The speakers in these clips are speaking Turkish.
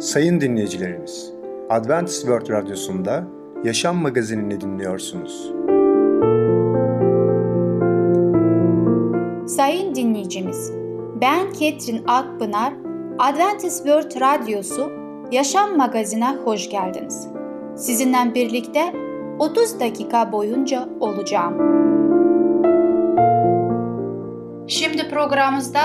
Sayın dinleyicilerimiz, Adventist World Radyosu'nda Yaşam Magazinini dinliyorsunuz. Sayın dinleyicimiz, ben Ketrin Akpınar, Adventist World Radyosu Yaşam Magazinine hoş geldiniz. Sizinle birlikte 30 dakika boyunca olacağım. Şimdi programımızda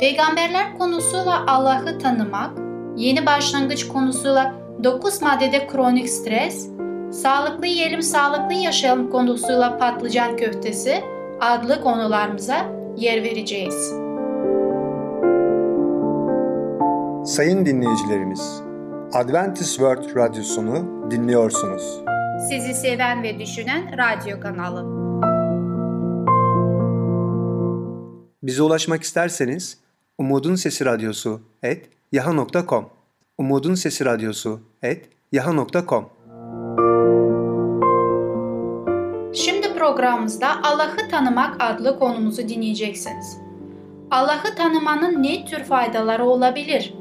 peygamberler konusuyla Allah'ı tanımak, yeni başlangıç konusuyla 9 maddede kronik stres, sağlıklı yiyelim sağlıklı yaşayalım konusuyla patlıcan köftesi adlı konularımıza yer vereceğiz. Sayın dinleyicilerimiz, Adventist World Radyosunu dinliyorsunuz. Sizi seven ve düşünen radyo kanalı. Bize ulaşmak isterseniz Umutun Sesi Radyosu et yaha.com Umutun Sesi Radyosu et yaha.com Şimdi programımızda Allah'ı tanımak adlı konumuzu dinleyeceksiniz. Allah'ı tanımanın ne tür faydaları olabilir?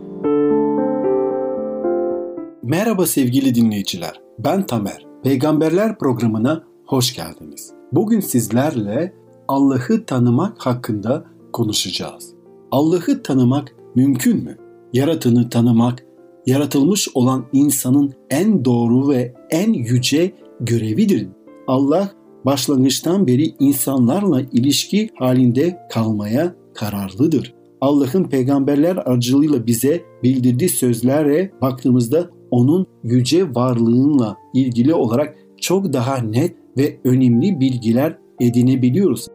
Merhaba sevgili dinleyiciler. Ben Tamer. Peygamberler programına hoş geldiniz. Bugün sizlerle Allah'ı tanımak hakkında konuşacağız. Allah'ı tanımak mümkün mü? Yaratanı tanımak, yaratılmış olan insanın en doğru ve en yüce görevidir. Allah başlangıçtan beri insanlarla ilişki halinde kalmaya kararlıdır. Allah'ın peygamberler aracılığıyla bize bildirdiği sözlere baktığımızda onun yüce varlığınla ilgili olarak çok daha net ve önemli bilgiler edinebiliyoruz.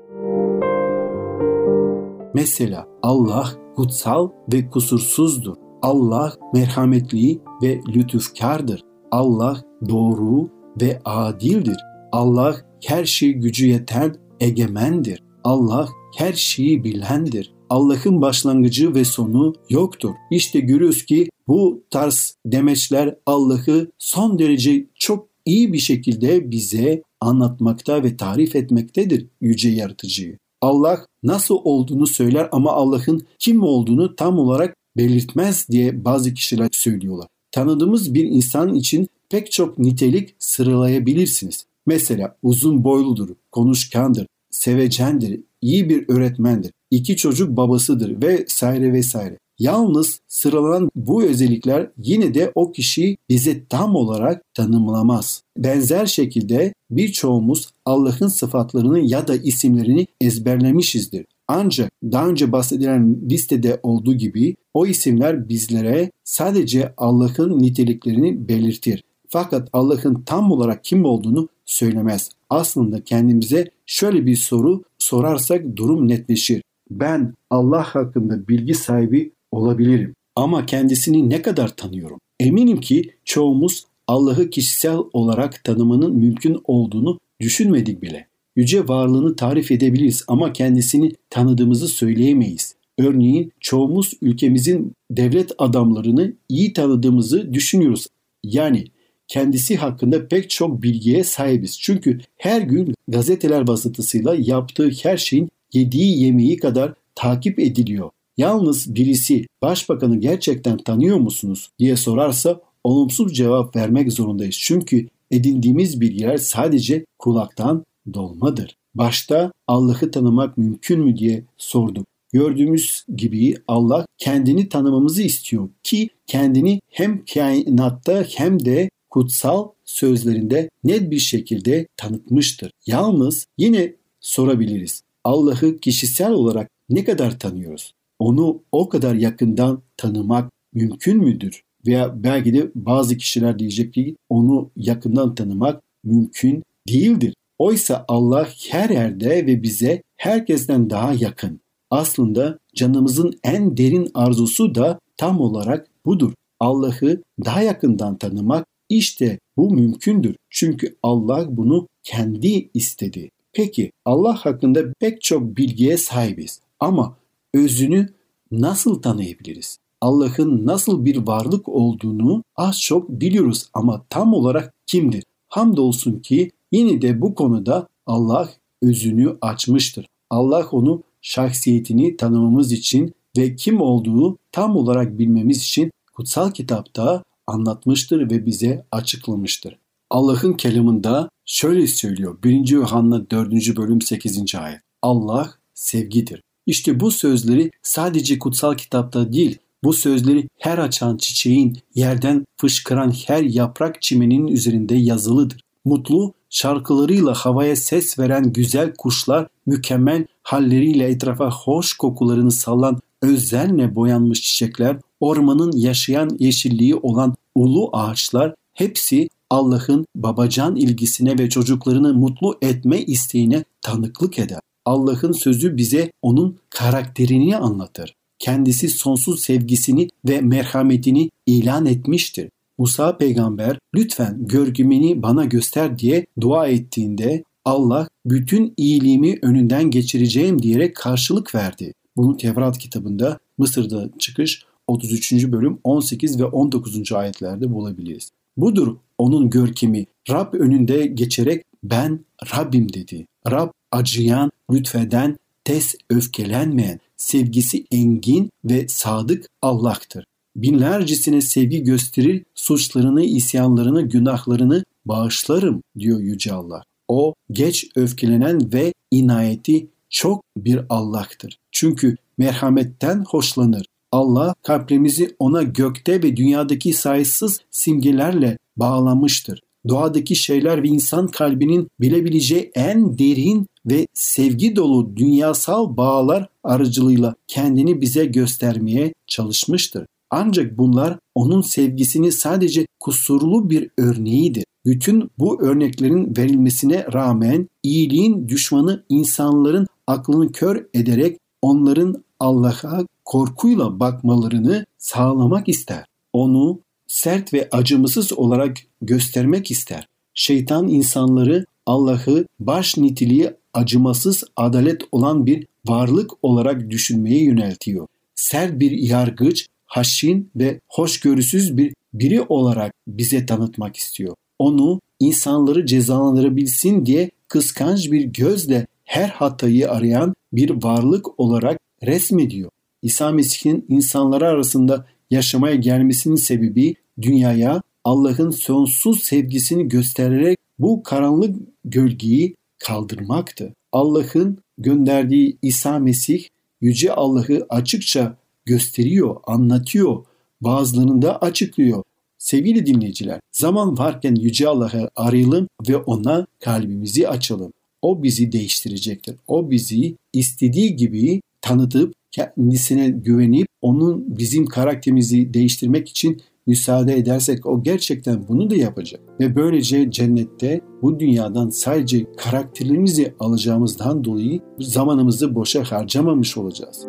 Mesela Allah kutsal ve kusursuzdur. Allah merhametli ve lütufkardır. Allah doğru ve adildir. Allah her şey gücü yeten egemendir. Allah her şeyi bilendir. Allah'ın başlangıcı ve sonu yoktur. İşte görüyoruz ki bu tarz demeçler Allah'ı son derece çok iyi bir şekilde bize anlatmakta ve tarif etmektedir yüce yaratıcıyı. Allah nasıl olduğunu söyler ama Allah'ın kim olduğunu tam olarak belirtmez diye bazı kişiler söylüyorlar. Tanıdığımız bir insan için pek çok nitelik sıralayabilirsiniz. Mesela uzun boyludur, konuşkandır, sevecendir, iyi bir öğretmendir, iki çocuk babasıdır vesaire vesaire. Yalnız sıralanan bu özellikler yine de o kişiyi bize tam olarak tanımlamaz. Benzer şekilde birçoğumuz Allah'ın sıfatlarını ya da isimlerini ezberlemişizdir. Ancak daha önce bahsedilen listede olduğu gibi o isimler bizlere sadece Allah'ın niteliklerini belirtir. Fakat Allah'ın tam olarak kim olduğunu söylemez. Aslında kendimize şöyle bir soru sorarsak durum netleşir. Ben Allah hakkında bilgi sahibi olabilirim ama kendisini ne kadar tanıyorum? Eminim ki çoğumuz Allah'ı kişisel olarak tanımanın mümkün olduğunu düşünmedik bile. Yüce varlığını tarif edebiliriz ama kendisini tanıdığımızı söyleyemeyiz. Örneğin çoğumuz ülkemizin devlet adamlarını iyi tanıdığımızı düşünüyoruz. Yani kendisi hakkında pek çok bilgiye sahibiz. Çünkü her gün gazeteler vasıtasıyla yaptığı her şeyin yediği yemeği kadar takip ediliyor. Yalnız birisi başbakanı gerçekten tanıyor musunuz diye sorarsa olumsuz cevap vermek zorundayız. Çünkü edindiğimiz bilgiler sadece kulaktan dolmadır. Başta Allah'ı tanımak mümkün mü diye sorduk. Gördüğümüz gibi Allah kendini tanımamızı istiyor ki kendini hem kainatta hem de kutsal sözlerinde net bir şekilde tanıtmıştır. Yalnız yine sorabiliriz. Allah'ı kişisel olarak ne kadar tanıyoruz? Onu o kadar yakından tanımak mümkün müdür? Veya belki de bazı kişiler diyecek ki onu yakından tanımak mümkün değildir. Oysa Allah her yerde ve bize herkesten daha yakın. Aslında canımızın en derin arzusu da tam olarak budur. Allah'ı daha yakından tanımak işte bu mümkündür. Çünkü Allah bunu kendi istedi. Peki Allah hakkında pek çok bilgiye sahibiz ama özünü nasıl tanıyabiliriz? Allah'ın nasıl bir varlık olduğunu az çok biliyoruz ama tam olarak kimdir? Hamdolsun ki yine de bu konuda Allah özünü açmıştır. Allah onu şahsiyetini tanımamız için ve kim olduğu tam olarak bilmemiz için kutsal kitapta anlatmıştır ve bize açıklamıştır. Allah'ın kelamında şöyle söylüyor 1. Yuhanna 4. bölüm 8. ayet. Allah sevgidir. İşte bu sözleri sadece kutsal kitapta değil, bu sözleri her açan çiçeğin, yerden fışkıran her yaprak çimenin üzerinde yazılıdır. Mutlu şarkılarıyla havaya ses veren güzel kuşlar, mükemmel halleriyle etrafa hoş kokularını sallan özenle boyanmış çiçekler, ormanın yaşayan yeşilliği olan ulu ağaçlar hepsi Allah'ın babacan ilgisine ve çocuklarını mutlu etme isteğine tanıklık eder. Allah'ın sözü bize onun karakterini anlatır. Kendisi sonsuz sevgisini ve merhametini ilan etmiştir. Musa peygamber lütfen görgümeni bana göster diye dua ettiğinde Allah bütün iyiliğimi önünden geçireceğim diyerek karşılık verdi. Bunu Tevrat kitabında Mısır'da çıkış 33. bölüm 18 ve 19. ayetlerde bulabiliriz. Budur onun görkemi. Rab önünde geçerek ben Rabbim dedi. Rab acıyan, lütfeden, tez öfkelenmeyen, sevgisi engin ve sadık Allah'tır. Binlercesine sevgi gösterir, suçlarını, isyanlarını, günahlarını bağışlarım diyor Yüce Allah. O geç öfkelenen ve inayeti çok bir Allah'tır. Çünkü merhametten hoşlanır. Allah kalplerimizi ona gökte ve dünyadaki sayısız simgelerle bağlamıştır. Doğadaki şeyler ve insan kalbinin bilebileceği en derin ve sevgi dolu dünyasal bağlar aracılığıyla kendini bize göstermeye çalışmıştır. Ancak bunlar onun sevgisini sadece kusurlu bir örneğidir. Bütün bu örneklerin verilmesine rağmen iyiliğin düşmanı insanların aklını kör ederek onların Allah'a korkuyla bakmalarını sağlamak ister. Onu sert ve acımasız olarak göstermek ister. Şeytan insanları Allah'ı baş niteliği acımasız adalet olan bir varlık olarak düşünmeye yöneltiyor. Sert bir yargıç, haşin ve hoşgörüsüz bir biri olarak bize tanıtmak istiyor. Onu insanları cezalandırabilsin diye kıskanç bir gözle her hatayı arayan bir varlık olarak resmediyor. İsa Mesih'in insanlar arasında yaşamaya gelmesinin sebebi dünyaya Allah'ın sonsuz sevgisini göstererek bu karanlık gölgeyi kaldırmaktı. Allah'ın gönderdiği İsa Mesih yüce Allah'ı açıkça gösteriyor, anlatıyor, bazılarında açıklıyor. Sevgili dinleyiciler, zaman varken Yüce Allah'ı arayalım ve ona kalbimizi açalım. O bizi değiştirecektir. O bizi istediği gibi tanıtıp kendisine güvenip onun bizim karakterimizi değiştirmek için müsaade edersek o gerçekten bunu da yapacak. Ve böylece cennette bu dünyadan sadece karakterlerimizi alacağımızdan dolayı zamanımızı boşa harcamamış olacağız.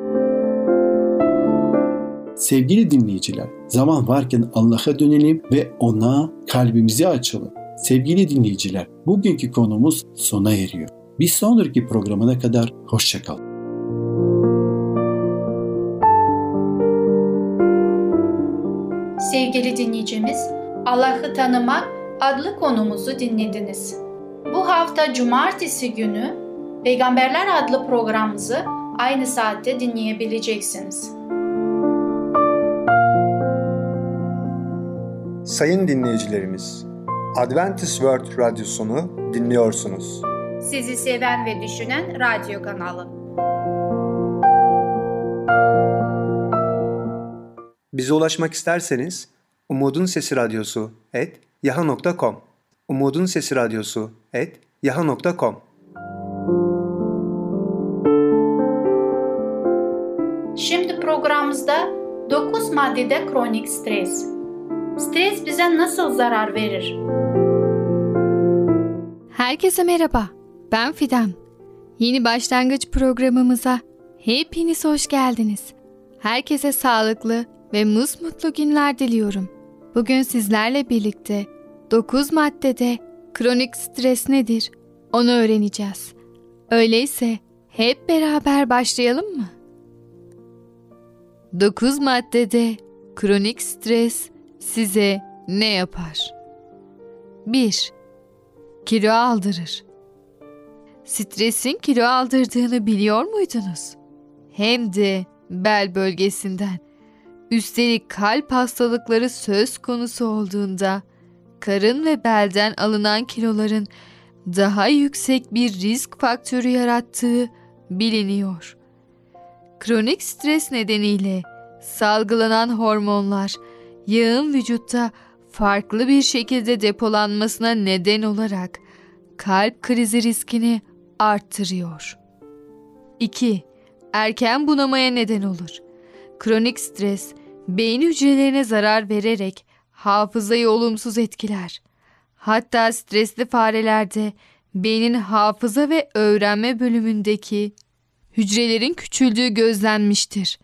Sevgili dinleyiciler, zaman varken Allah'a dönelim ve ona kalbimizi açalım. Sevgili dinleyiciler, bugünkü konumuz sona eriyor. Bir sonraki programına kadar hoşçakalın. Sevgili dinleyicimiz, Allah'ı tanımak adlı konumuzu dinlediniz. Bu hafta cumartesi günü Peygamberler adlı programımızı aynı saatte dinleyebileceksiniz. Sayın dinleyicilerimiz, Adventist World Radyosunu dinliyorsunuz. Sizi seven ve düşünen radyo kanalı. Bize ulaşmak isterseniz Umutun Sesi Radyosu et yaha.com Umutun Sesi Radyosu et yaha.com Şimdi programımızda 9 maddede kronik stres. Stres bize nasıl zarar verir? Herkese merhaba. Ben Fidan. Yeni başlangıç programımıza hepiniz hoş geldiniz. Herkese sağlıklı ve musmutlu günler diliyorum. Bugün sizlerle birlikte 9 maddede kronik stres nedir onu öğreneceğiz. Öyleyse hep beraber başlayalım mı? 9 maddede kronik stres size ne yapar? 1. Kilo aldırır. Stresin kilo aldırdığını biliyor muydunuz? Hem de bel bölgesinden. Üstelik kalp hastalıkları söz konusu olduğunda karın ve belden alınan kiloların daha yüksek bir risk faktörü yarattığı biliniyor. Kronik stres nedeniyle salgılanan hormonlar yağın vücutta farklı bir şekilde depolanmasına neden olarak kalp krizi riskini arttırıyor. 2. Erken bunamaya neden olur. Kronik stres beyin hücrelerine zarar vererek hafızayı olumsuz etkiler. Hatta stresli farelerde beynin hafıza ve öğrenme bölümündeki hücrelerin küçüldüğü gözlenmiştir.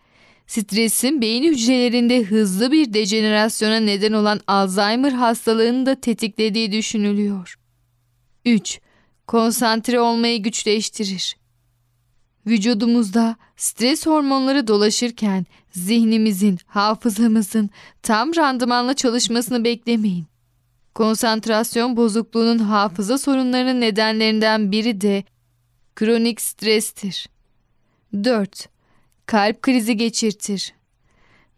Stresin beyin hücrelerinde hızlı bir dejenerasyona neden olan Alzheimer hastalığını da tetiklediği düşünülüyor. 3. Konsantre olmayı güçleştirir. Vücudumuzda stres hormonları dolaşırken zihnimizin, hafızamızın tam randımanla çalışmasını beklemeyin. Konsantrasyon bozukluğunun hafıza sorunlarının nedenlerinden biri de kronik strestir. 4. Kalp krizi geçirtir.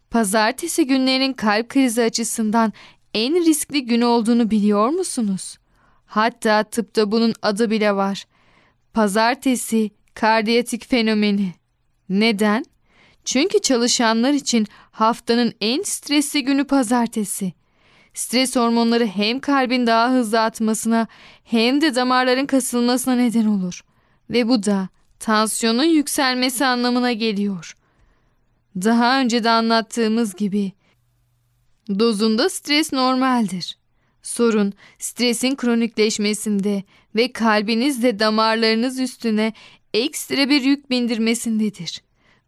Pazartesi günlerinin kalp krizi açısından en riskli gün olduğunu biliyor musunuz? Hatta tıpta bunun adı bile var. Pazartesi kardiyatik fenomeni. Neden? Çünkü çalışanlar için haftanın en stresli günü pazartesi. Stres hormonları hem kalbin daha hızlı atmasına hem de damarların kasılmasına neden olur. Ve bu da tansiyonun yükselmesi anlamına geliyor. Daha önce de anlattığımız gibi dozunda stres normaldir. Sorun stresin kronikleşmesinde ve kalbiniz de damarlarınız üstüne ekstra bir yük bindirmesindedir.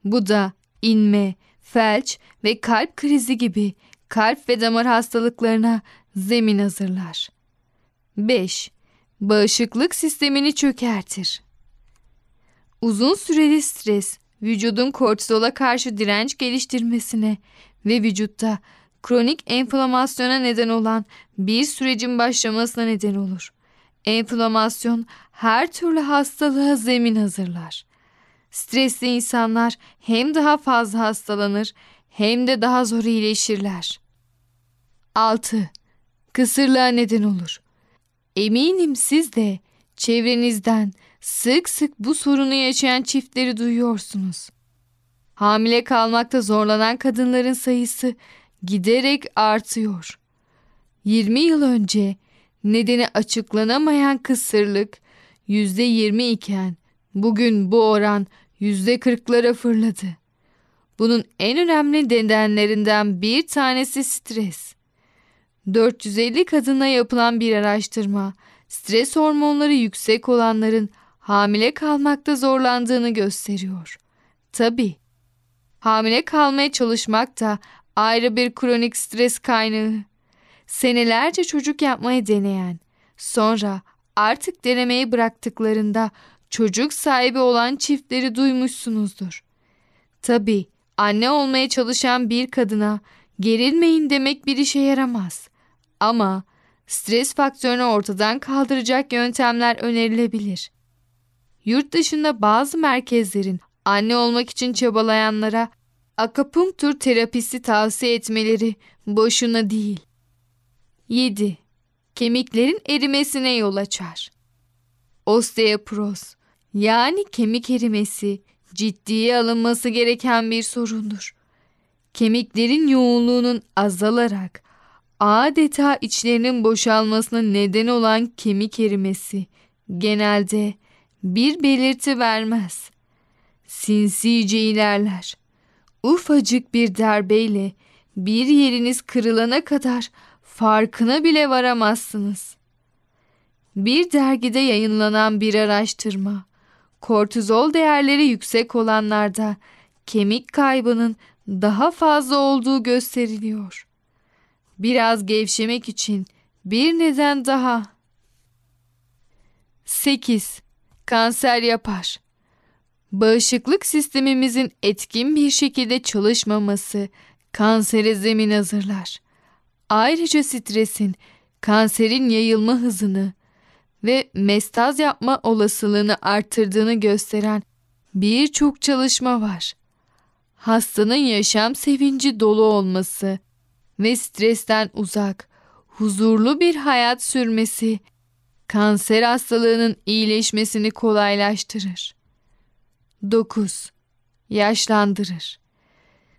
Bu da inme, felç ve kalp krizi gibi kalp ve damar hastalıklarına zemin hazırlar. 5. Bağışıklık sistemini çökertir. Uzun süreli stres vücudun kortizola karşı direnç geliştirmesine ve vücutta kronik enflamasyona neden olan bir sürecin başlamasına neden olur. Enflamasyon her türlü hastalığa zemin hazırlar. Stresli insanlar hem daha fazla hastalanır hem de daha zor iyileşirler. 6. Kısırlığa neden olur. Eminim siz de çevrenizden sık sık bu sorunu yaşayan çiftleri duyuyorsunuz. Hamile kalmakta zorlanan kadınların sayısı giderek artıyor. 20 yıl önce nedeni açıklanamayan kısırlık %20 iken bugün bu oran %40'lara fırladı. Bunun en önemli nedenlerinden bir tanesi stres. 450 kadına yapılan bir araştırma, stres hormonları yüksek olanların hamile kalmakta zorlandığını gösteriyor. Tabi, hamile kalmaya çalışmak da ayrı bir kronik stres kaynağı. Senelerce çocuk yapmayı deneyen, sonra artık denemeyi bıraktıklarında çocuk sahibi olan çiftleri duymuşsunuzdur. Tabi anne olmaya çalışan bir kadına gerilmeyin demek bir işe yaramaz. Ama stres faktörünü ortadan kaldıracak yöntemler önerilebilir. Yurt dışında bazı merkezlerin anne olmak için çabalayanlara akupunktur terapisi tavsiye etmeleri boşuna değil. 7. Kemiklerin erimesine yol açar. Osteoporoz yani kemik erimesi ciddiye alınması gereken bir sorundur. Kemiklerin yoğunluğunun azalarak adeta içlerinin boşalmasına neden olan kemik erimesi genelde bir belirti vermez. Sinsice ilerler. Ufacık bir darbeyle bir yeriniz kırılana kadar farkına bile varamazsınız. Bir dergide yayınlanan bir araştırma, kortizol değerleri yüksek olanlarda kemik kaybının daha fazla olduğu gösteriliyor. Biraz gevşemek için bir neden daha. 8. Kanser yapar. Bağışıklık sistemimizin etkin bir şekilde çalışmaması kansere zemin hazırlar. Ayrıca stresin kanserin yayılma hızını ve mestaz yapma olasılığını arttırdığını gösteren birçok çalışma var. hastanın yaşam sevinci dolu olması ve stresten uzak, huzurlu bir hayat sürmesi kanser hastalığının iyileşmesini kolaylaştırır. 9. Yaşlandırır.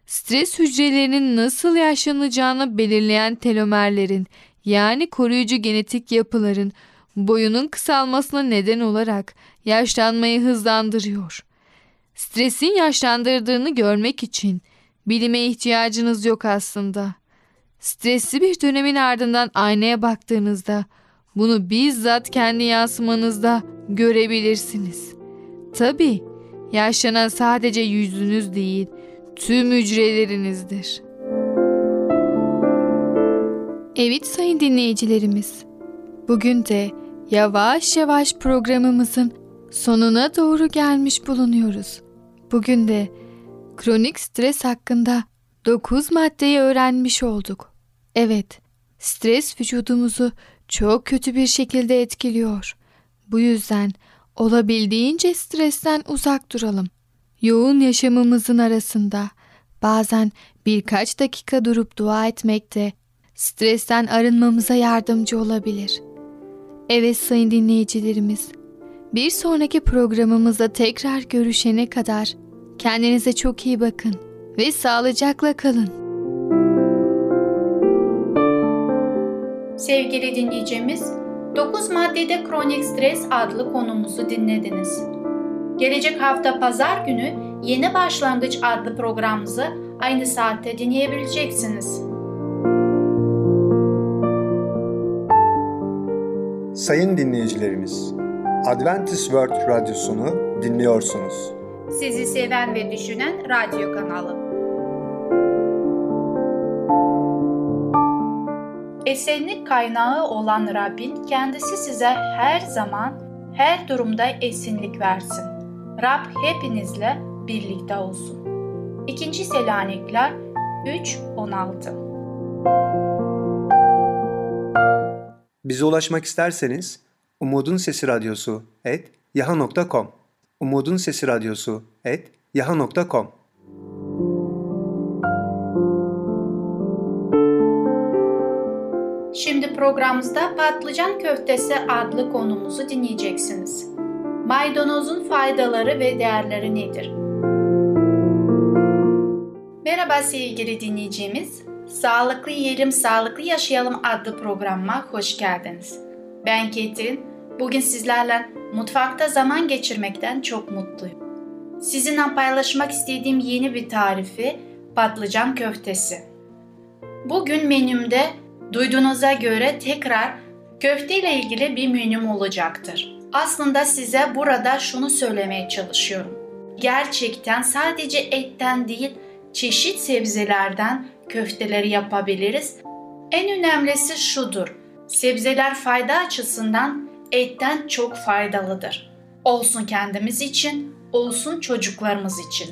Stres hücrelerinin nasıl yaşlanacağını belirleyen telomerlerin yani koruyucu genetik yapıların boyunun kısalmasına neden olarak yaşlanmayı hızlandırıyor. Stresin yaşlandırdığını görmek için bilime ihtiyacınız yok aslında. Stresli bir dönemin ardından aynaya baktığınızda bunu bizzat kendi yansımanızda görebilirsiniz. Tabii yaşlanan sadece yüzünüz değil, tüm hücrelerinizdir. Evet sayın dinleyicilerimiz, bugün de yavaş yavaş programımızın sonuna doğru gelmiş bulunuyoruz. Bugün de kronik stres hakkında 9 maddeyi öğrenmiş olduk. Evet, stres vücudumuzu çok kötü bir şekilde etkiliyor. Bu yüzden olabildiğince stresten uzak duralım. Yoğun yaşamımızın arasında bazen birkaç dakika durup dua etmek de stresten arınmamıza yardımcı olabilir. Evet sayın dinleyicilerimiz, bir sonraki programımızda tekrar görüşene kadar kendinize çok iyi bakın ve sağlıcakla kalın. Sevgili dinleyicimiz, 9 maddede kronik stres adlı konumuzu dinlediniz. Gelecek hafta pazar günü Yeni Başlangıç adlı programımızı aynı saatte dinleyebileceksiniz. Sayın dinleyicilerimiz, Adventist World Radyosunu dinliyorsunuz. Sizi seven ve düşünen radyo kanalı. Esenlik kaynağı olan Rabbin kendisi size her zaman, her durumda esinlik versin. Rab hepinizle birlikte olsun. 2. Selanikler 3.16 Bize ulaşmak isterseniz Umutun Sesi Radyosu et yaha.com Umutun Sesi Radyosu et yaha.com Şimdi programımızda patlıcan köftesi adlı konumuzu dinleyeceksiniz. Maydanozun faydaları ve değerleri nedir? Merhaba sevgili dinleyicimiz. Sağlıklı Yiyelim Sağlıklı Yaşayalım adlı programıma hoş geldiniz. Ben Ketin. Bugün sizlerle mutfakta zaman geçirmekten çok mutluyum. Sizinle paylaşmak istediğim yeni bir tarifi patlıcan köftesi. Bugün menümde Duyduğunuza göre tekrar köfte ile ilgili bir menüm olacaktır. Aslında size burada şunu söylemeye çalışıyorum. Gerçekten sadece etten değil, çeşit sebzelerden köfteleri yapabiliriz. En önemlisi şudur. Sebzeler fayda açısından etten çok faydalıdır. Olsun kendimiz için, olsun çocuklarımız için.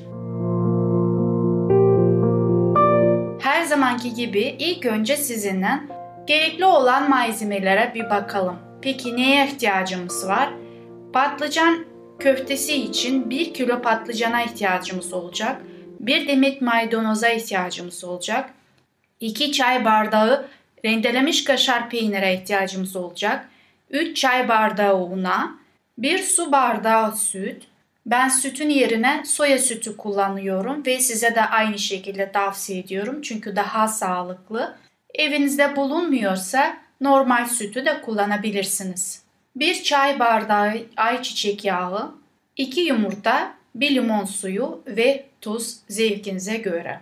Her zamanki gibi ilk önce sizinle gerekli olan malzemelere bir bakalım. Peki neye ihtiyacımız var? Patlıcan köftesi için 1 kilo patlıcana ihtiyacımız olacak. 1 demet maydanoza ihtiyacımız olacak. 2 çay bardağı rendelemiş kaşar peynire ihtiyacımız olacak. 3 çay bardağı una, 1 su bardağı süt, ben sütün yerine soya sütü kullanıyorum ve size de aynı şekilde tavsiye ediyorum çünkü daha sağlıklı. Evinizde bulunmuyorsa normal sütü de kullanabilirsiniz. 1 çay bardağı ayçiçek yağı, 2 yumurta, 1 limon suyu ve tuz zevkinize göre.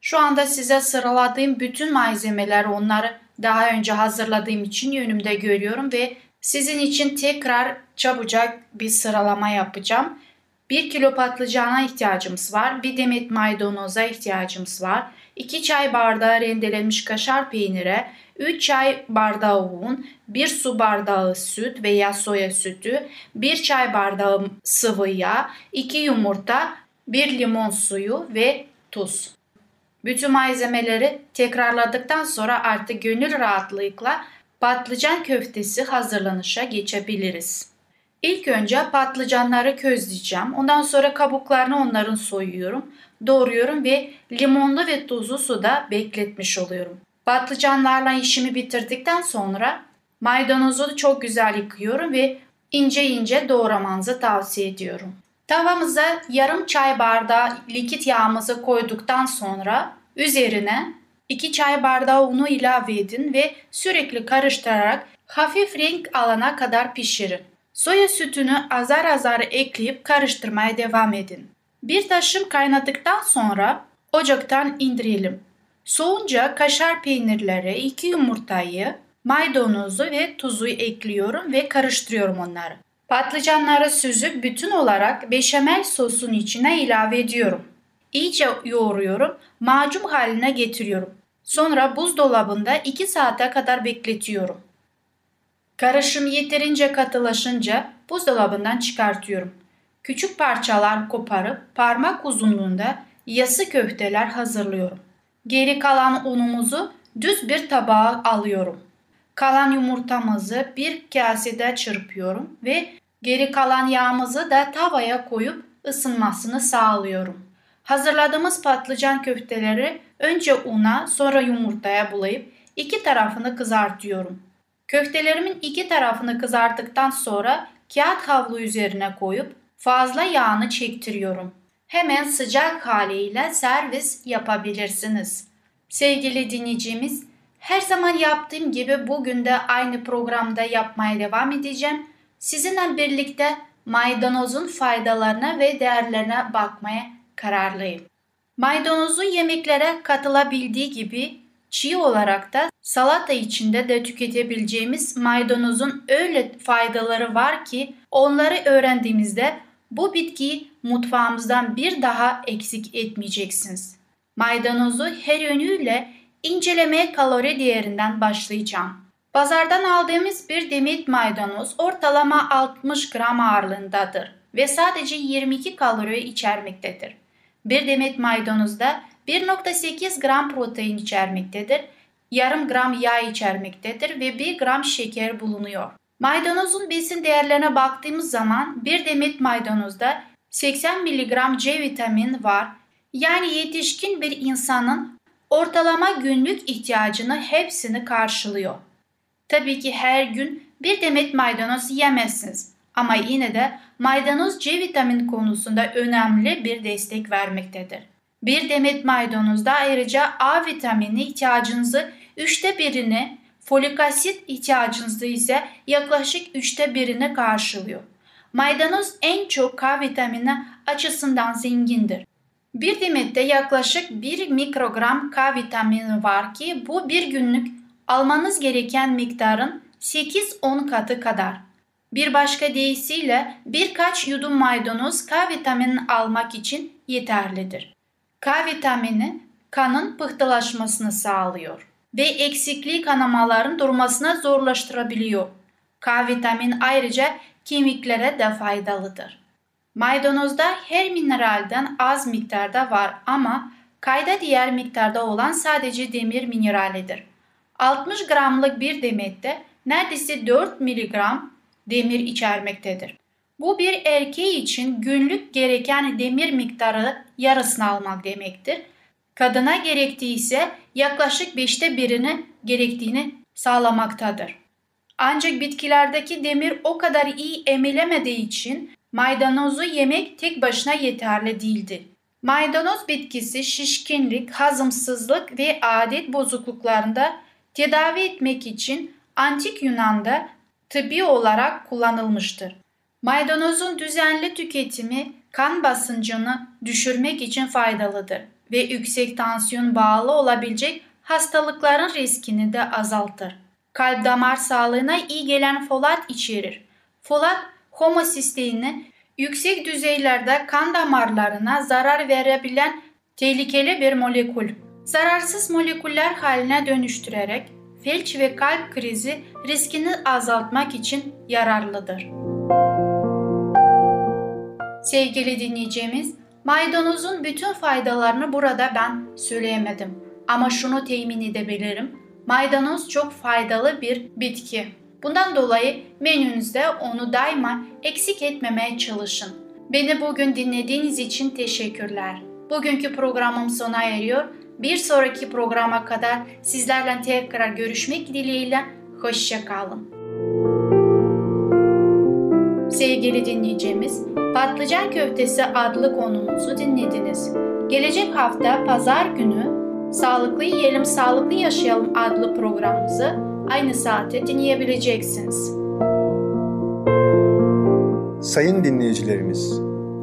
Şu anda size sıraladığım bütün malzemeler onları daha önce hazırladığım için önümde görüyorum ve sizin için tekrar çabucak bir sıralama yapacağım. 1 kilo patlıcana ihtiyacımız var. 1 demet maydanoza ihtiyacımız var. 2 çay bardağı rendelenmiş kaşar peynire, 3 çay bardağı un, 1 su bardağı süt veya soya sütü, 1 çay bardağı sıvı yağ, 2 yumurta, 1 limon suyu ve tuz. Bütün malzemeleri tekrarladıktan sonra artık gönül rahatlığıyla patlıcan köftesi hazırlanışa geçebiliriz. İlk önce patlıcanları közleyeceğim. Ondan sonra kabuklarını onların soyuyorum, doğruyorum ve limonlu ve tuzlu suda bekletmiş oluyorum. Patlıcanlarla işimi bitirdikten sonra maydanozu çok güzel yıkıyorum ve ince ince doğramanızı tavsiye ediyorum. Tavamıza yarım çay bardağı likit yağımızı koyduktan sonra üzerine 2 çay bardağı unu ilave edin ve sürekli karıştırarak hafif renk alana kadar pişirin. Soya sütünü azar azar ekleyip karıştırmaya devam edin. Bir taşım kaynadıktan sonra ocaktan indirelim. Soğunca kaşar peynirleri, iki yumurtayı, maydanozu ve tuzu ekliyorum ve karıştırıyorum onları. Patlıcanları süzüp bütün olarak beşamel sosun içine ilave ediyorum. İyice yoğuruyorum, macun haline getiriyorum. Sonra buzdolabında 2 saate kadar bekletiyorum. Karışım yeterince katılaşınca buzdolabından çıkartıyorum. Küçük parçalar koparıp parmak uzunluğunda yası köfteler hazırlıyorum. Geri kalan unumuzu düz bir tabağa alıyorum. Kalan yumurtamızı bir kasede çırpıyorum ve geri kalan yağımızı da tavaya koyup ısınmasını sağlıyorum. Hazırladığımız patlıcan köfteleri önce una sonra yumurtaya bulayıp iki tarafını kızartıyorum. Köftelerimin iki tarafını kızarttıktan sonra kağıt havlu üzerine koyup fazla yağını çektiriyorum. Hemen sıcak haliyle servis yapabilirsiniz. Sevgili dinleyicimiz, her zaman yaptığım gibi bugün de aynı programda yapmaya devam edeceğim. Sizinle birlikte maydanozun faydalarına ve değerlerine bakmaya kararlıyım. Maydanozu yemeklere katılabildiği gibi çiğ olarak da salata içinde de tüketebileceğimiz maydanozun öyle faydaları var ki onları öğrendiğimizde bu bitkiyi mutfağımızdan bir daha eksik etmeyeceksiniz. Maydanozu her yönüyle incelemeye kalori değerinden başlayacağım. Pazardan aldığımız bir demet maydanoz ortalama 60 gram ağırlığındadır ve sadece 22 kalori içermektedir. Bir demet maydanozda 1.8 gram protein içermektedir, yarım gram yağ içermektedir ve 1 gram şeker bulunuyor. Maydanozun besin değerlerine baktığımız zaman bir demet maydanozda 80 mg C vitamin var. Yani yetişkin bir insanın ortalama günlük ihtiyacını hepsini karşılıyor. Tabii ki her gün bir demet maydanoz yemezsiniz ama yine de maydanoz C vitamin konusunda önemli bir destek vermektedir. Bir demet maydanozda ayrıca A vitamini ihtiyacınızı üçte birini, folik asit ihtiyacınızı ise yaklaşık üçte birini karşılıyor. Maydanoz en çok K vitamini açısından zengindir. Bir demette yaklaşık 1 mikrogram K vitamini var ki bu bir günlük almanız gereken miktarın 8-10 katı kadar. Bir başka deyişiyle birkaç yudum maydanoz K vitamini almak için yeterlidir. K vitamini kanın pıhtılaşmasını sağlıyor ve eksikliği kanamaların durmasına zorlaştırabiliyor. K vitamin ayrıca kemiklere de faydalıdır. Maydanozda her mineralden az miktarda var ama kayda diğer miktarda olan sadece demir mineralidir. 60 gramlık bir demette neredeyse 4 miligram demir içermektedir. Bu bir erkeği için günlük gereken demir miktarı yarısını almak demektir. Kadına gerektiği ise yaklaşık beşte birini gerektiğini sağlamaktadır. Ancak bitkilerdeki demir o kadar iyi emilemediği için maydanozu yemek tek başına yeterli değildir. Maydanoz bitkisi şişkinlik, hazımsızlık ve adet bozukluklarında tedavi etmek için antik Yunan'da tıbbi olarak kullanılmıştır. Maydanozun düzenli tüketimi kan basıncını düşürmek için faydalıdır ve yüksek tansiyon bağlı olabilecek hastalıkların riskini de azaltır. Kalp damar sağlığına iyi gelen folat içerir. Folat homosisteini yüksek düzeylerde kan damarlarına zarar verebilen tehlikeli bir molekül. Zararsız moleküller haline dönüştürerek felç ve kalp krizi riskini azaltmak için yararlıdır. Sevgili dinleyeceğimiz, maydanozun bütün faydalarını burada ben söyleyemedim. Ama şunu temin edebilirim. Maydanoz çok faydalı bir bitki. Bundan dolayı menünüzde onu daima eksik etmemeye çalışın. Beni bugün dinlediğiniz için teşekkürler. Bugünkü programım sona eriyor. Bir sonraki programa kadar sizlerle tekrar görüşmek dileğiyle. Hoşçakalın. Sevgili dinleyicimiz, Patlıcan Köftesi adlı konumuzu dinlediniz. Gelecek hafta pazar günü Sağlıklı Yiyelim Sağlıklı Yaşayalım adlı programımızı aynı saate dinleyebileceksiniz. Sayın dinleyicilerimiz,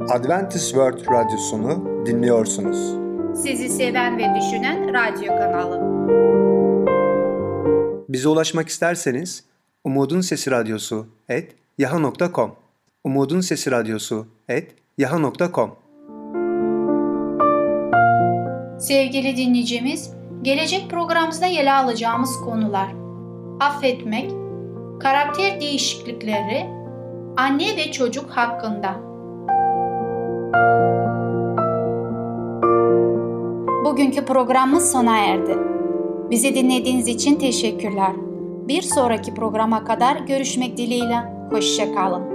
Adventist World Radyosunu dinliyorsunuz. Sizi seven ve düşünen radyo kanalı. Bize ulaşmak isterseniz Umutun Sesi Radyosu et yaha.com Umutun Sesi Radyosu et yaha.com Sevgili dinleyicimiz, gelecek programımızda ele alacağımız konular affetmek, karakter değişiklikleri, anne ve çocuk hakkında. Bugünkü programımız sona erdi. Bizi dinlediğiniz için teşekkürler. Bir sonraki programa kadar görüşmek dileğiyle. Hoşçakalın.